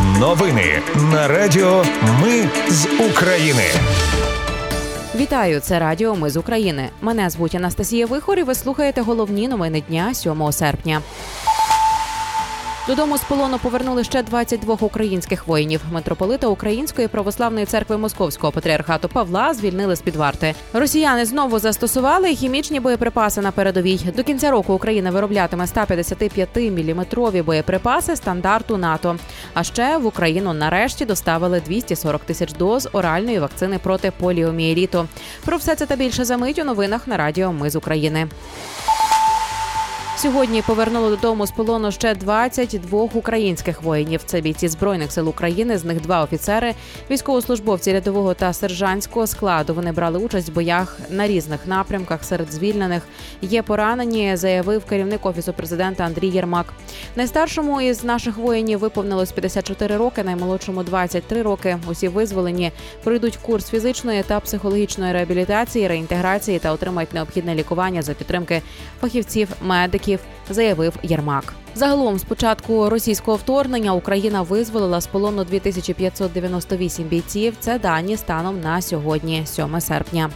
Новини на Радіо Ми з України. Вітаю, це Радіо Ми з України. Мене звуть Анастасія Вихор і Ви слухаєте головні новини дня 7 серпня. Додому з полону повернули ще 22 українських воїнів. Митрополита Української православної церкви Московського патріархату Павла звільнили з під варти. Росіяни знову застосували хімічні боєприпаси на передовій. До кінця року Україна вироблятиме 155-мм боєприпаси стандарту НАТО. А ще в Україну нарешті доставили 240 тисяч доз оральної вакцини проти поліомієліту. Про все це та більше за мить у новинах на радіо Ми з України. Сьогодні повернули додому з полону ще 22 українських воїнів. Це бійці збройних сил України. З них два офіцери, військовослужбовці рядового та сержантського складу. Вони брали участь в боях на різних напрямках. Серед звільнених є поранені, заявив керівник офісу президента Андрій Єрмак. Найстаршому із наших воїнів виповнилось 54 роки, наймолодшому 23 роки. Усі визволені пройдуть курс фізичної та психологічної реабілітації, реінтеграції та отримають необхідне лікування за підтримки фахівців медиків років, заявив Єрмак. Загалом, з початку російського вторгнення, Україна визволила з полону 2598 бійців. Це дані станом на сьогодні, 7 серпня.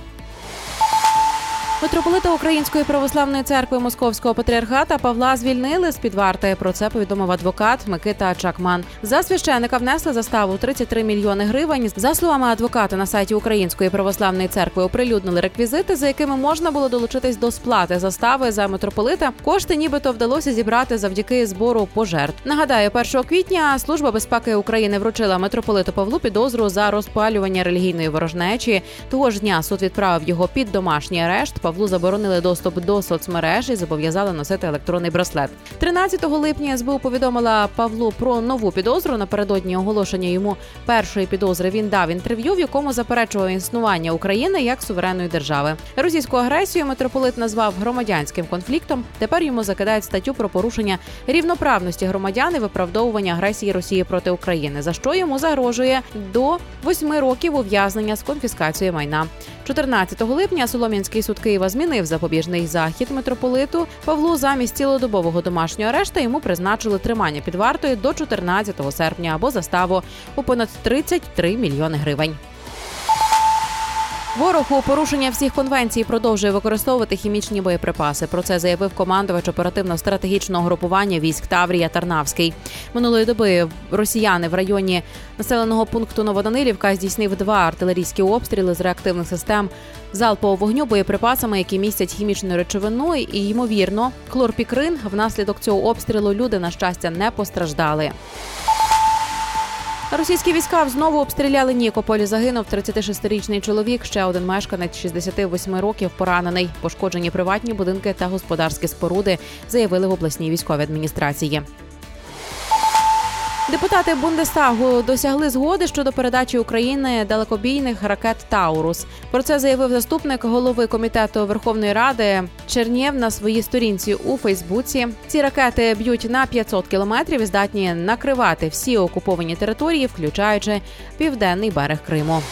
Митрополита Української православної церкви Московського патріархата Павла звільнили з під варти. Про це повідомив адвокат Микита Чакман. За священика внесли заставу 33 мільйони гривень. За словами адвоката на сайті Української православної церкви оприлюднили реквізити, за якими можна було долучитись до сплати застави за митрополита. Кошти, нібито вдалося зібрати завдяки збору пожертв. Нагадаю, 1 квітня служба безпеки України вручила митрополиту Павлу підозру за розпалювання релігійної ворожнечі. Того ж дня суд відправив його під домашній арешт. Павлу заборонили доступ до соцмереж і зобов'язали носити електронний браслет. 13 липня СБУ повідомила Павлу про нову підозру. Напередодні оголошення йому першої підозри він дав інтерв'ю, в якому заперечував існування України як суверенної держави. Російську агресію митрополит назвав громадянським конфліктом. Тепер йому закидають статтю про порушення рівноправності громадян і виправдовування агресії Росії проти України, за що йому загрожує до восьми років ув'язнення з конфіскацією майна. 14 липня Солом'янський суд Києва змінив запобіжний захід митрополиту Павлу замість цілодобового домашнього арешта йому призначили тримання під вартою до 14 серпня або заставу у понад 33 мільйони гривень. Ворог у порушення всіх конвенцій продовжує використовувати хімічні боєприпаси. Про це заявив командувач оперативно-стратегічного групування військ Таврія Тарнавський. Минулої доби росіяни в районі населеного пункту Новоданилівка здійснив два артилерійські обстріли з реактивних систем залпового вогню боєприпасами, які містять хімічну речовину, і ймовірно, хлорпікрин. Внаслідок цього обстрілу люди на щастя не постраждали. Російські війська знову обстріляли Нікополі. Загинув 36-річний чоловік. Ще один мешканець 68 років поранений. Пошкоджені приватні будинки та господарські споруди, заявили в обласній військовій адміністрації. Депутати Бундестагу досягли згоди щодо передачі України далекобійних ракет Таурус. Про це заявив заступник голови комітету Верховної Ради Чернєв на своїй сторінці у Фейсбуці. Ці ракети б'ють на 500 кілометрів здатні накривати всі окуповані території, включаючи південний берег Криму.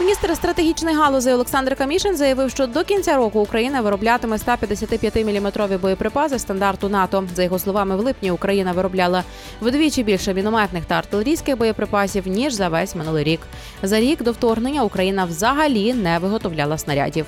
Міністр стратегічної галузей Олександр Камішин заявив, що до кінця року Україна вироблятиме 155-мм боєприпаси стандарту НАТО. За його словами, в липні Україна виробляла вдвічі більше мінометних та артилерійських боєприпасів ніж за весь минулий рік. За рік до вторгнення Україна взагалі не виготовляла снарядів.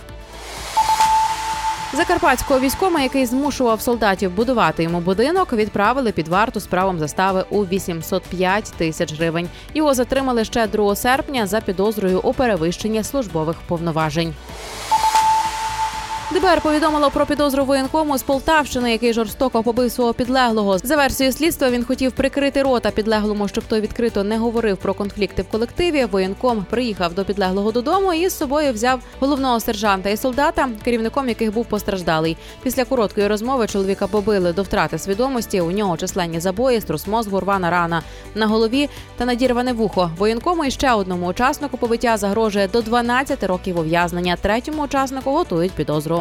Закарпатського військома, який змушував солдатів будувати йому будинок, відправили під варту з правом застави у 805 тисяч гривень. Його затримали ще 2 серпня за підозрою у перевищенні службових повноважень. ДБР повідомило про підозру воєнкому з Полтавщини, який жорстоко побив свого підлеглого. За версією слідства він хотів прикрити рота підлеглому, щоб той відкрито не говорив про конфлікти в колективі. Воєнком приїхав до підлеглого додому і з собою взяв головного сержанта і солдата, керівником яких був постраждалий. Після короткої розмови чоловіка побили до втрати свідомості. У нього численні забої, струс мозгу, рвана рана на голові та надірване вухо. Воєнкому і ще одному учаснику побиття загрожує до 12 років ув'язнення. Третьому учаснику готують підозру.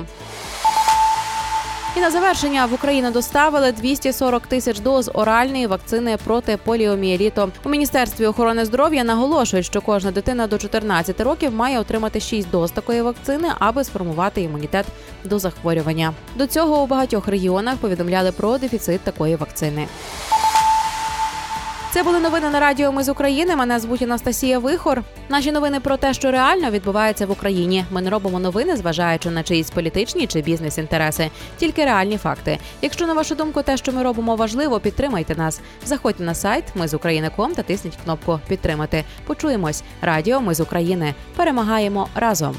І на завершення в Україну доставили 240 тисяч доз оральної вакцини проти поліомієліту. У міністерстві охорони здоров'я наголошують, що кожна дитина до 14 років має отримати 6 доз такої вакцини, аби сформувати імунітет до захворювання. До цього у багатьох регіонах повідомляли про дефіцит такої вакцини. Це були новини на радіо. Ми з України. Мене звуть Анастасія Вихор. Наші новини про те, що реально відбувається в Україні. Ми не робимо новини, зважаючи на чиїсь політичні чи бізнес-інтереси, тільки реальні факти. Якщо на вашу думку, те, що ми робимо, важливо, підтримайте нас. Заходьте на сайт Ми з України.ком та тисніть кнопку Підтримати. Почуємось. Радіо Ми з України. Перемагаємо разом.